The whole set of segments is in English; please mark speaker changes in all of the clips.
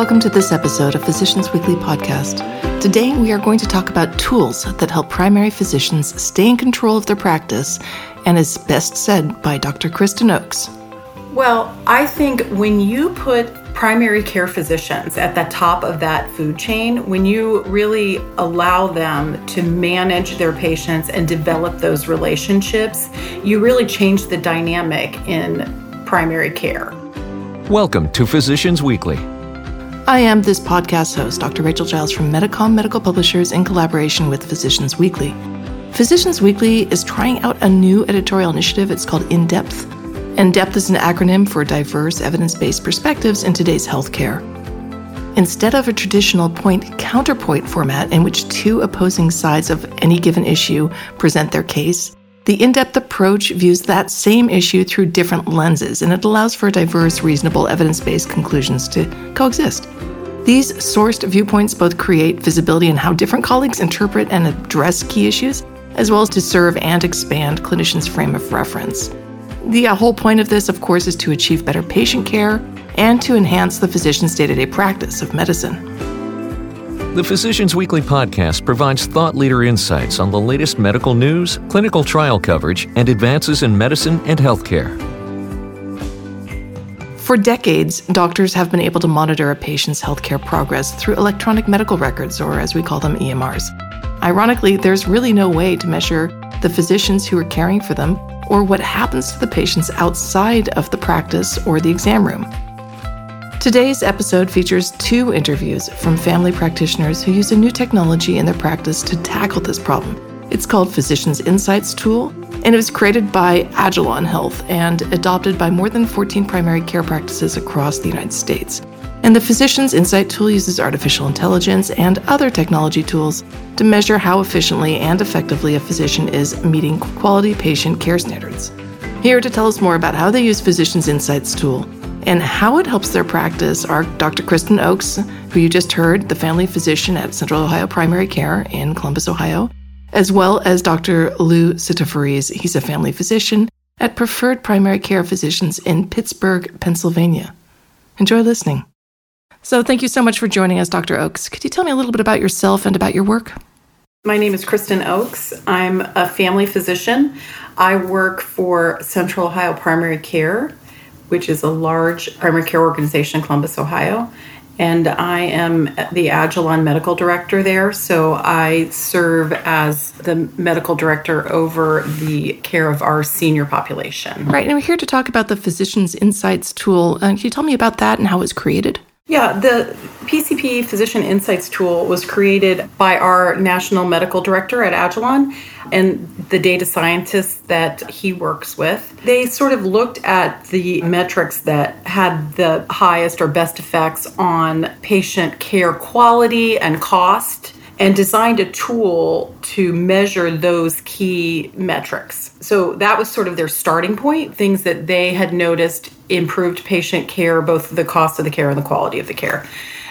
Speaker 1: Welcome to this episode of Physicians Weekly Podcast. Today, we are going to talk about tools that help primary physicians stay in control of their practice, and is best said by Dr. Kristen Oakes.
Speaker 2: Well, I think when you put primary care physicians at the top of that food chain, when you really allow them to manage their patients and develop those relationships, you really change the dynamic in primary care.
Speaker 3: Welcome to Physicians Weekly.
Speaker 1: I am this podcast host, Dr. Rachel Giles from Medicom Medical Publishers in collaboration with Physicians Weekly. Physicians Weekly is trying out a new editorial initiative. It's called In Depth. In Depth is an acronym for diverse evidence based perspectives in today's healthcare. Instead of a traditional point counterpoint format in which two opposing sides of any given issue present their case, the in depth approach views that same issue through different lenses, and it allows for diverse, reasonable, evidence based conclusions to coexist. These sourced viewpoints both create visibility in how different colleagues interpret and address key issues, as well as to serve and expand clinicians' frame of reference. The uh, whole point of this, of course, is to achieve better patient care and to enhance the physician's day to day practice of medicine.
Speaker 3: The Physicians Weekly podcast provides thought leader insights on the latest medical news, clinical trial coverage, and advances in medicine and healthcare.
Speaker 1: For decades, doctors have been able to monitor a patient's healthcare progress through electronic medical records, or as we call them, EMRs. Ironically, there's really no way to measure the physicians who are caring for them or what happens to the patients outside of the practice or the exam room. Today's episode features two interviews from family practitioners who use a new technology in their practice to tackle this problem. It's called Physicians Insights Tool, and it was created by Agilon Health and adopted by more than 14 primary care practices across the United States. And the Physicians Insight Tool uses artificial intelligence and other technology tools to measure how efficiently and effectively a physician is meeting quality patient care standards. Here to tell us more about how they use Physicians Insights Tool and how it helps their practice are Dr. Kristen Oakes, who you just heard, the family physician at Central Ohio Primary Care in Columbus, Ohio, as well as Dr. Lou Civitarese. He's a family physician at Preferred Primary Care Physicians in Pittsburgh, Pennsylvania. Enjoy listening. So, thank you so much for joining us, Dr. Oakes. Could you tell me a little bit about yourself and about your work?
Speaker 2: My name is Kristen Oakes. I'm a family physician. I work for Central Ohio Primary Care which is a large primary care organization in Columbus, Ohio. And I am the Agilon medical director there. So I serve as the medical director over the care of our senior population.
Speaker 1: Right. And we're here to talk about the Physicians Insights tool. Uh, can you tell me about that and how it was created?
Speaker 2: Yeah, the PCP Physician Insights tool was created by our national medical director at Agilon and the data scientists that he works with. They sort of looked at the metrics that had the highest or best effects on patient care quality and cost and designed a tool to measure those key metrics. So that was sort of their starting point, things that they had noticed improved patient care, both the cost of the care and the quality of the care.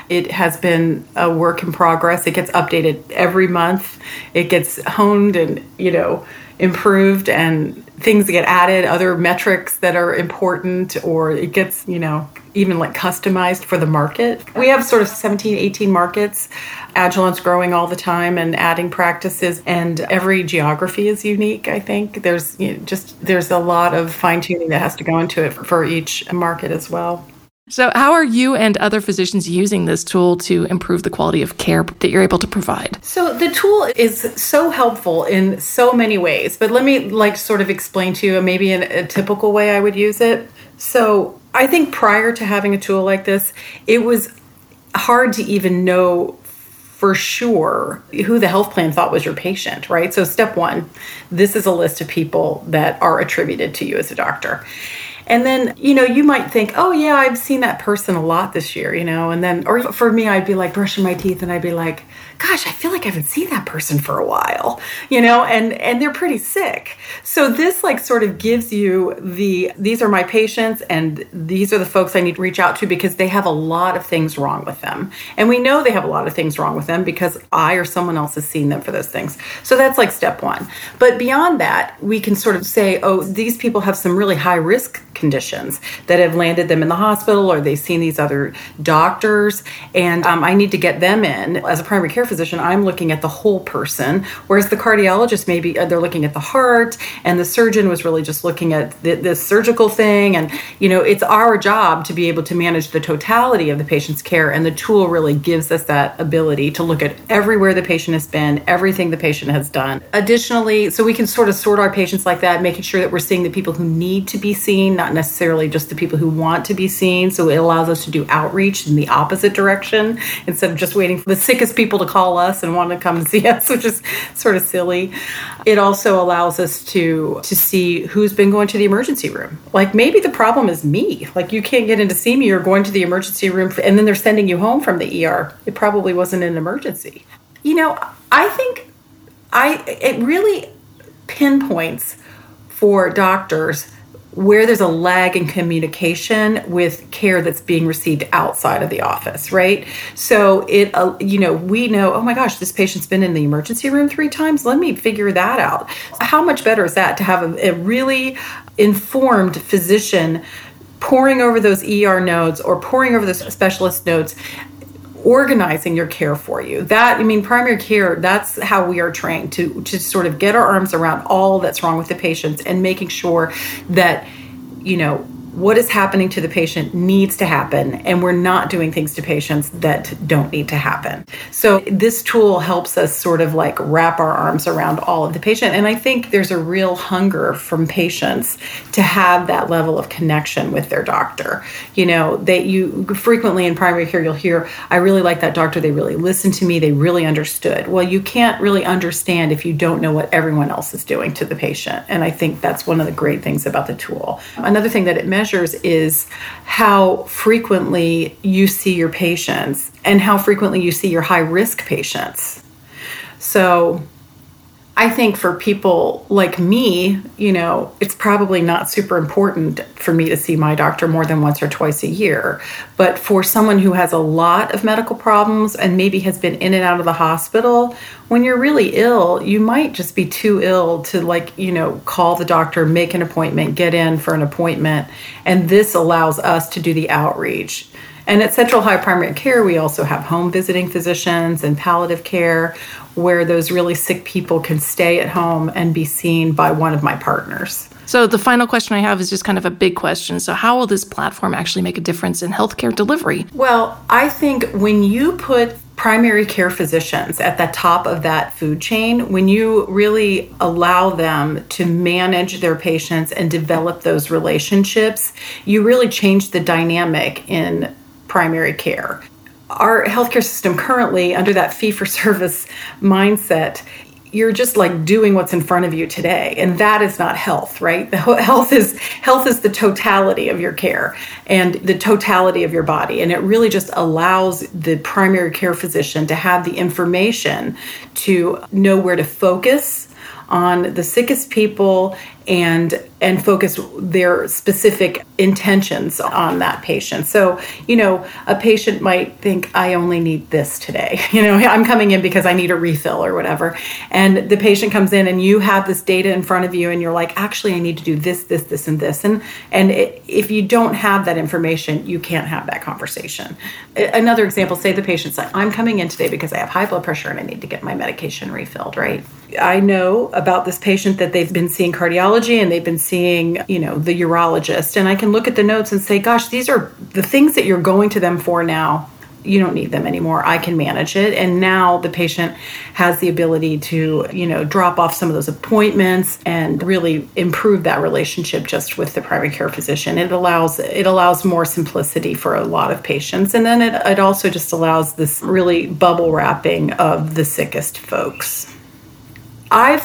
Speaker 2: It has been a work in progress. It gets updated every month. It gets honed and, you know, improved and things get added, other metrics that are important, or it gets, you know, even like customized for the market. We have sort of 17, 18 markets. Agilon's growing all the time and adding practices, and every geography is unique. I think there's you know, just there's a lot of fine tuning that has to go into it for each market as well.
Speaker 1: So, how are you and other physicians using this tool to improve the quality of care that you're able to provide?
Speaker 2: So, the tool is so helpful in so many ways, but let me like sort of explain to you maybe in a typical way I would use it. So, I think prior to having a tool like this, it was hard to even know for sure who the health plan thought was your patient, right? So, step one, this is a list of people that are attributed to you as a doctor. And then, you know, you might think, oh, yeah, I've seen that person a lot this year, you know, and then, or for me, I'd be like brushing my teeth and I'd be like, gosh, I feel like I haven't seen that person for a while, you know, and and they're pretty sick. So this like sort of gives you the these are my patients and these are the folks I need to reach out to because they have a lot of things wrong with them. And we know they have a lot of things wrong with them because I or someone else has seen them for those things. So that's like step 1. But beyond that, we can sort of say, oh, these people have some really high risk conditions that have landed them in the hospital or they've seen these other doctors and um, I need to get them in. As a primary care physician, I'm looking at the whole person, whereas the cardiologist maybe uh, they're looking at the heart and the surgeon was really just looking at the, the surgical thing. And, you know, it's our job to be able to manage the totality of the patient's care. And the tool really gives us that ability to look at everywhere the patient has been, everything the patient has done. Additionally, so we can sort of sort our patients like that, making sure that we're seeing the people who need to be seen, not necessarily just the people who want to be seen. So it allows us to do outreach in the opposite direction instead of just waiting for the sickest people to call us and want to come see us, which is sort of silly. It also allows us to to see who's been going to the emergency room. Like maybe the problem is me. Like you can't get in to see me or going to the emergency room and then they're sending you home from the ER. It probably wasn't an emergency. You know, I think I it really pinpoints for doctors where there's a lag in communication with care that's being received outside of the office, right? So it, uh, you know, we know, oh my gosh, this patient's been in the emergency room three times. Let me figure that out. How much better is that to have a, a really informed physician poring over those ER notes or poring over those specialist notes organizing your care for you. That i mean primary care that's how we are trained to to sort of get our arms around all that's wrong with the patients and making sure that you know what is happening to the patient needs to happen and we're not doing things to patients that don't need to happen. So this tool helps us sort of like wrap our arms around all of the patient and i think there's a real hunger from patients to have that level of connection with their doctor. You know that you frequently in primary care you'll hear i really like that doctor. They really listened to me. They really understood. Well you can't really understand if you don't know what everyone else is doing to the patient and i think that's one of the great things about the tool. Another thing that it measures is how frequently you see your patients and how frequently you see your high risk patients. So, I think for people like me, you know, it's probably not super important for me to see my doctor more than once or twice a year. But for someone who has a lot of medical problems and maybe has been in and out of the hospital, when you're really ill, you might just be too ill to, like, you know, call the doctor, make an appointment, get in for an appointment. And this allows us to do the outreach. And at Central Ohio Primary Care, we also have home visiting physicians and palliative care where those really sick people can stay at home and be seen by one of my partners.
Speaker 1: So, the final question I have is just kind of a big question. So, how will this platform actually make a difference in healthcare delivery?
Speaker 2: Well, I think when you put primary care physicians at the top of that food chain, when you really allow them to manage their patients and develop those relationships, you really change the dynamic in primary care. Our healthcare system currently, under that fee for service mindset, you're just like doing what's in front of you today and that is not health right the health is health is the totality of your care and the totality of your body and it really just allows the primary care physician to have the information to know where to focus on the sickest people and and focus their specific intentions on that patient. So, you know, a patient might think I only need this today. You know, I'm coming in because I need a refill or whatever. And the patient comes in and you have this data in front of you and you're like, "Actually, I need to do this, this, this and this." And and it, if you don't have that information, you can't have that conversation. Another example, say the patient's like, "I'm coming in today because I have high blood pressure and I need to get my medication refilled," right? I know about this patient that they've been seeing cardiology and they've been seeing, you know, the urologist. And I can look at the notes and say, gosh, these are the things that you're going to them for now. You don't need them anymore. I can manage it. And now the patient has the ability to, you know, drop off some of those appointments and really improve that relationship just with the primary care physician. It allows it allows more simplicity for a lot of patients. And then it, it also just allows this really bubble wrapping of the sickest folks. I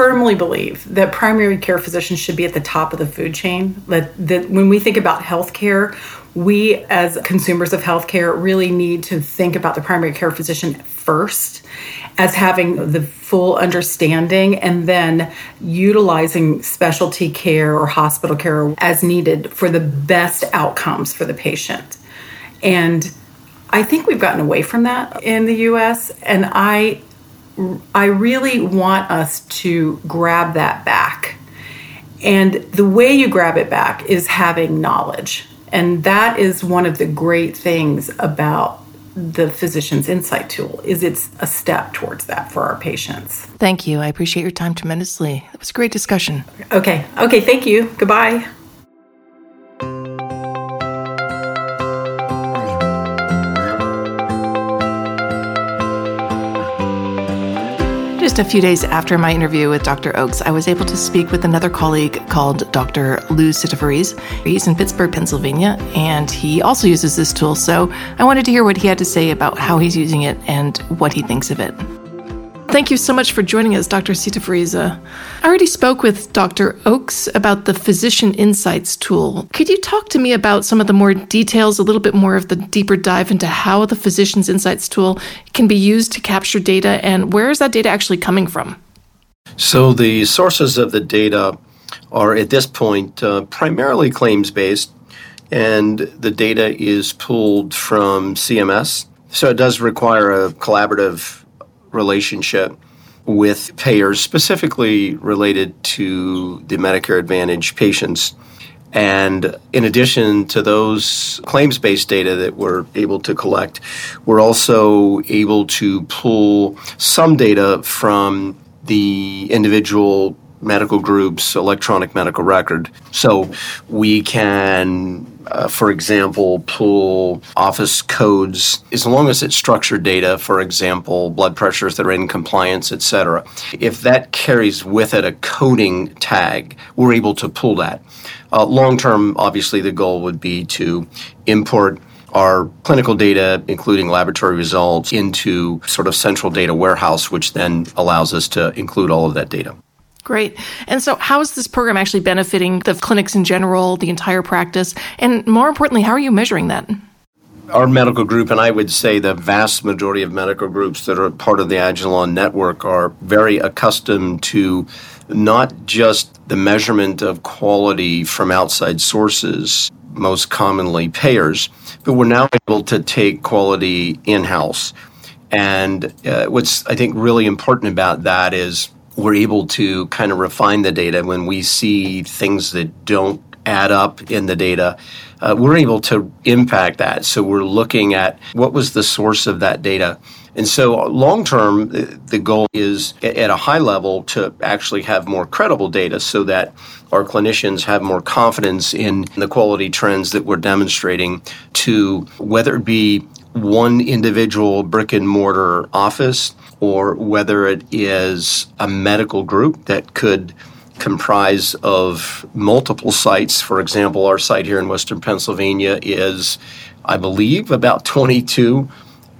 Speaker 2: firmly believe that primary care physicians should be at the top of the food chain. That, that when we think about healthcare, we as consumers of healthcare really need to think about the primary care physician first as having the full understanding and then utilizing specialty care or hospital care as needed for the best outcomes for the patient. And I think we've gotten away from that in the US and I I really want us to grab that back. And the way you grab it back is having knowledge. And that is one of the great things about the physician's insight tool is it's a step towards that for our patients.
Speaker 1: Thank you. I appreciate your time tremendously. It was a great discussion.
Speaker 2: Okay. Okay, thank you. Goodbye.
Speaker 1: A few days after my interview with Dr. Oakes, I was able to speak with another colleague called Dr. Lou Civitarese. He's in Pittsburgh, Pennsylvania, and he also uses this tool. So I wanted to hear what he had to say about how he's using it and what he thinks of it. Thank you so much for joining us, Dr. Civitarese. I already spoke with Dr. Oakes about the Physician Insights tool. Could you talk to me about some of the more details, a little bit more of the deeper dive into how the Physician's Insights tool can be used to capture data and where is that data actually coming from?
Speaker 4: So, the sources of the data are at this point uh, primarily claims based, and the data is pulled from CMS. So, it does require a collaborative relationship with payers, specifically related to the Medicare Advantage patients. And in addition to those claims based data that we're able to collect, we're also able to pull some data from the individual medical groups electronic medical record. So we can, uh, for example, pull office codes as long as it's structured data, for example, blood pressures that are in compliance, etc. If that carries with it a coding tag, we're able to pull that. Uh, long term, obviously, the goal would be to import our clinical data, including laboratory results, into sort of central data warehouse, which then allows us to include all of that data.
Speaker 1: Great. And so, how is this program actually benefiting the clinics in general, the entire practice? And more importantly, how are you measuring that?
Speaker 4: Our medical group, and I would say the vast majority of medical groups that are part of the Agilon network, are very accustomed to not just the measurement of quality from outside sources, most commonly payers, but we're now able to take quality in house. And uh, what's, I think, really important about that is we're able to kind of refine the data when we see things that don't add up in the data. Uh, we're able to impact that. So we're looking at what was the source of that data. And so, long term, the goal is at a high level to actually have more credible data so that our clinicians have more confidence in the quality trends that we're demonstrating to whether it be one individual brick and mortar office or whether it is a medical group that could comprise of multiple sites. For example, our site here in Western Pennsylvania is, I believe, about 22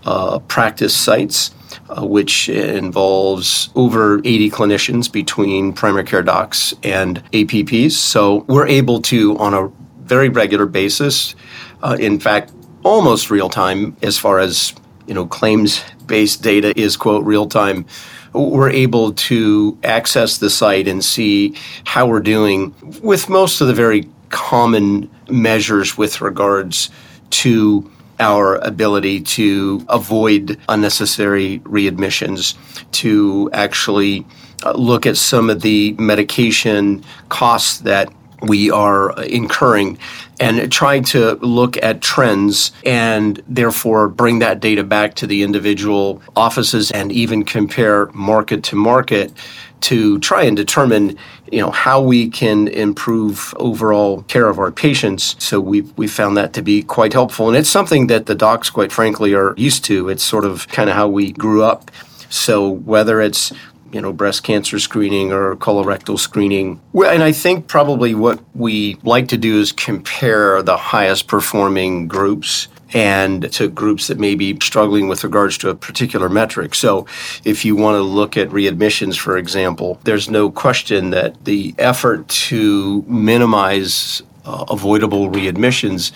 Speaker 4: uh, practice sites, uh, which involves over 80 clinicians between primary care docs and APPs. So we're able to, on a very regular basis, uh, in fact, almost real time as far as you know claims based data is quote real time we're able to access the site and see how we're doing with most of the very common measures with regards to our ability to avoid unnecessary readmissions, to actually uh, look at some of the medication costs that we are incurring and try to look at trends and therefore bring that data back to the individual offices and even compare market to market to try and determine you know how we can improve overall care of our patients. So we we found that to be quite helpful. And it's something that the docs quite frankly are used to. It's sort of kind of how we grew up. So whether it's you know, breast cancer screening or colorectal screening. Well, And I think probably what we like to do is compare the highest performing groups and to groups that may be struggling with regards to a particular metric. So, if you want to look at readmissions, for example, there's no question that the effort to minimize uh, avoidable readmissions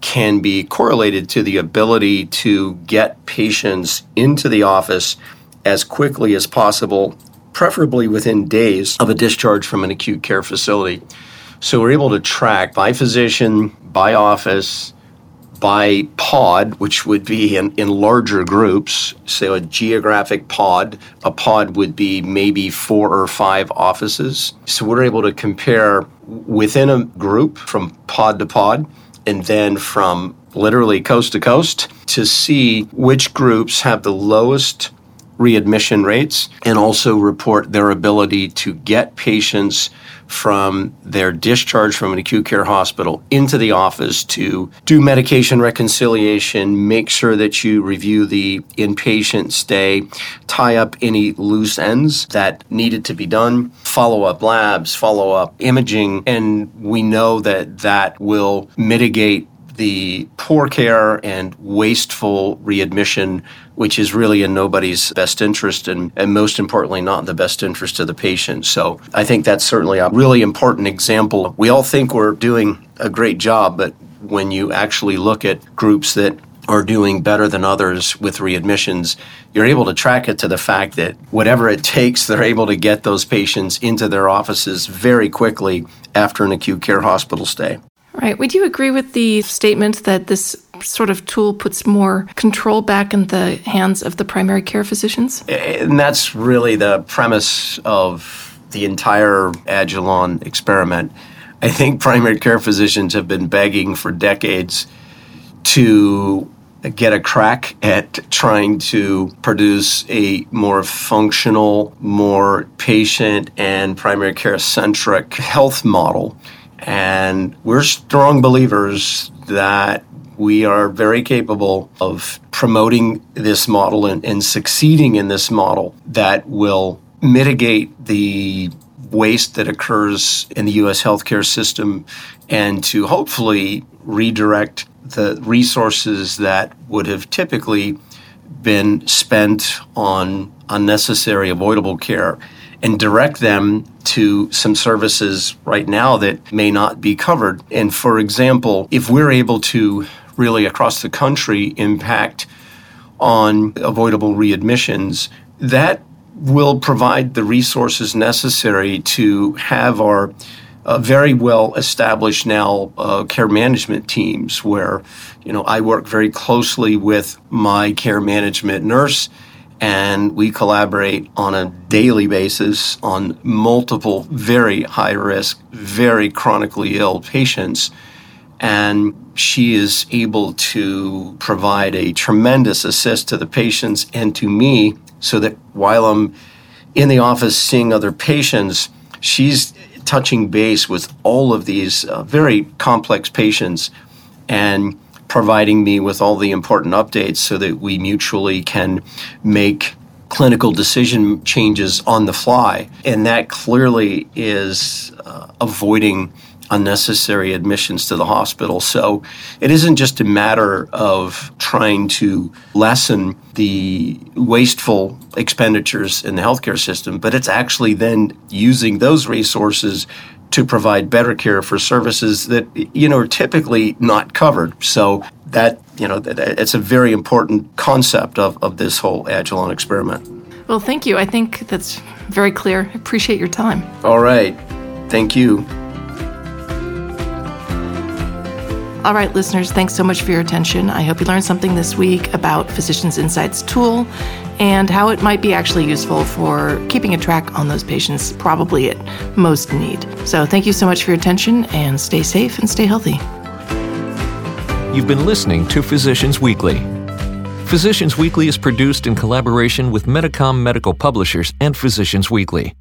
Speaker 4: can be correlated to the ability to get patients into the office as quickly as possible, preferably within days of a discharge from an acute care facility. So we're able to track by physician, by office, by pod, which would be in, in larger groups, so a geographic pod. A pod would be maybe four or five offices. So we're able to compare within a group from pod to pod and then from literally coast to coast to see which groups have the lowest readmission rates and also report their ability to get patients from their discharge from an acute care hospital into the office to do medication reconciliation, make sure that you review the inpatient stay, tie up any loose ends that needed to be done, follow up labs, follow up imaging, and we know that that will mitigate the poor care and wasteful readmission, which is really in nobody's best interest and, and most importantly, not in the best interest of the patient. So I think that's certainly a really important example. We all think we're doing a great job, but when you actually look at groups that are doing better than others with readmissions, you're able to track it to the fact that whatever it takes, they're able to get those patients into their offices very quickly after an acute care hospital stay.
Speaker 1: Right. Would you agree with the statement that this sort of tool puts more control back in the hands of the primary care physicians?
Speaker 4: And that's really the premise of the entire Agilon experiment. I think primary care physicians have been begging for decades to get a crack at trying to produce a more functional, more patient and primary care centric health model and we're strong believers that we are very capable of promoting this model and, and succeeding in this model that will mitigate the waste that occurs in the U.S. healthcare system and to hopefully redirect the resources that would have typically been spent on unnecessary avoidable care and direct them to some services right now that may not be covered. And for example, if we're able to really across the country impact on avoidable readmissions, that will provide the resources necessary to have our uh, very well established now uh, care management teams where you know I work very closely with my care management nurse and we collaborate on a daily basis on multiple very high risk, very chronically ill patients. And she is able to provide a tremendous assist to the patients and to me so that while I'm in the office seeing other patients, she's touching base with all of these uh, very complex patients and providing me with all the important updates so that we mutually can make clinical decision changes on the fly. And that clearly is uh, avoiding unnecessary admissions to the hospital. So it isn't just a matter of trying to lessen the wasteful expenditures in the healthcare system, but it's actually then using those resources to provide better care for services that you know are typically not covered. So that you know that, it's a very important concept of, of this whole Agilon experiment.
Speaker 1: Well, thank you. I think that's very clear. I appreciate your time.
Speaker 4: All right. Thank you.
Speaker 1: All right, listeners, thanks so much for your attention. I hope you learned something this week about Physicians Insights tool and how it might be actually useful for keeping a track on those patients probably at most need. So, thank you so much for your attention and stay safe and stay healthy.
Speaker 3: You've been listening to Physicians Weekly. Physicians Weekly is produced in collaboration with Medicom Medical Publishers and Physicians Weekly.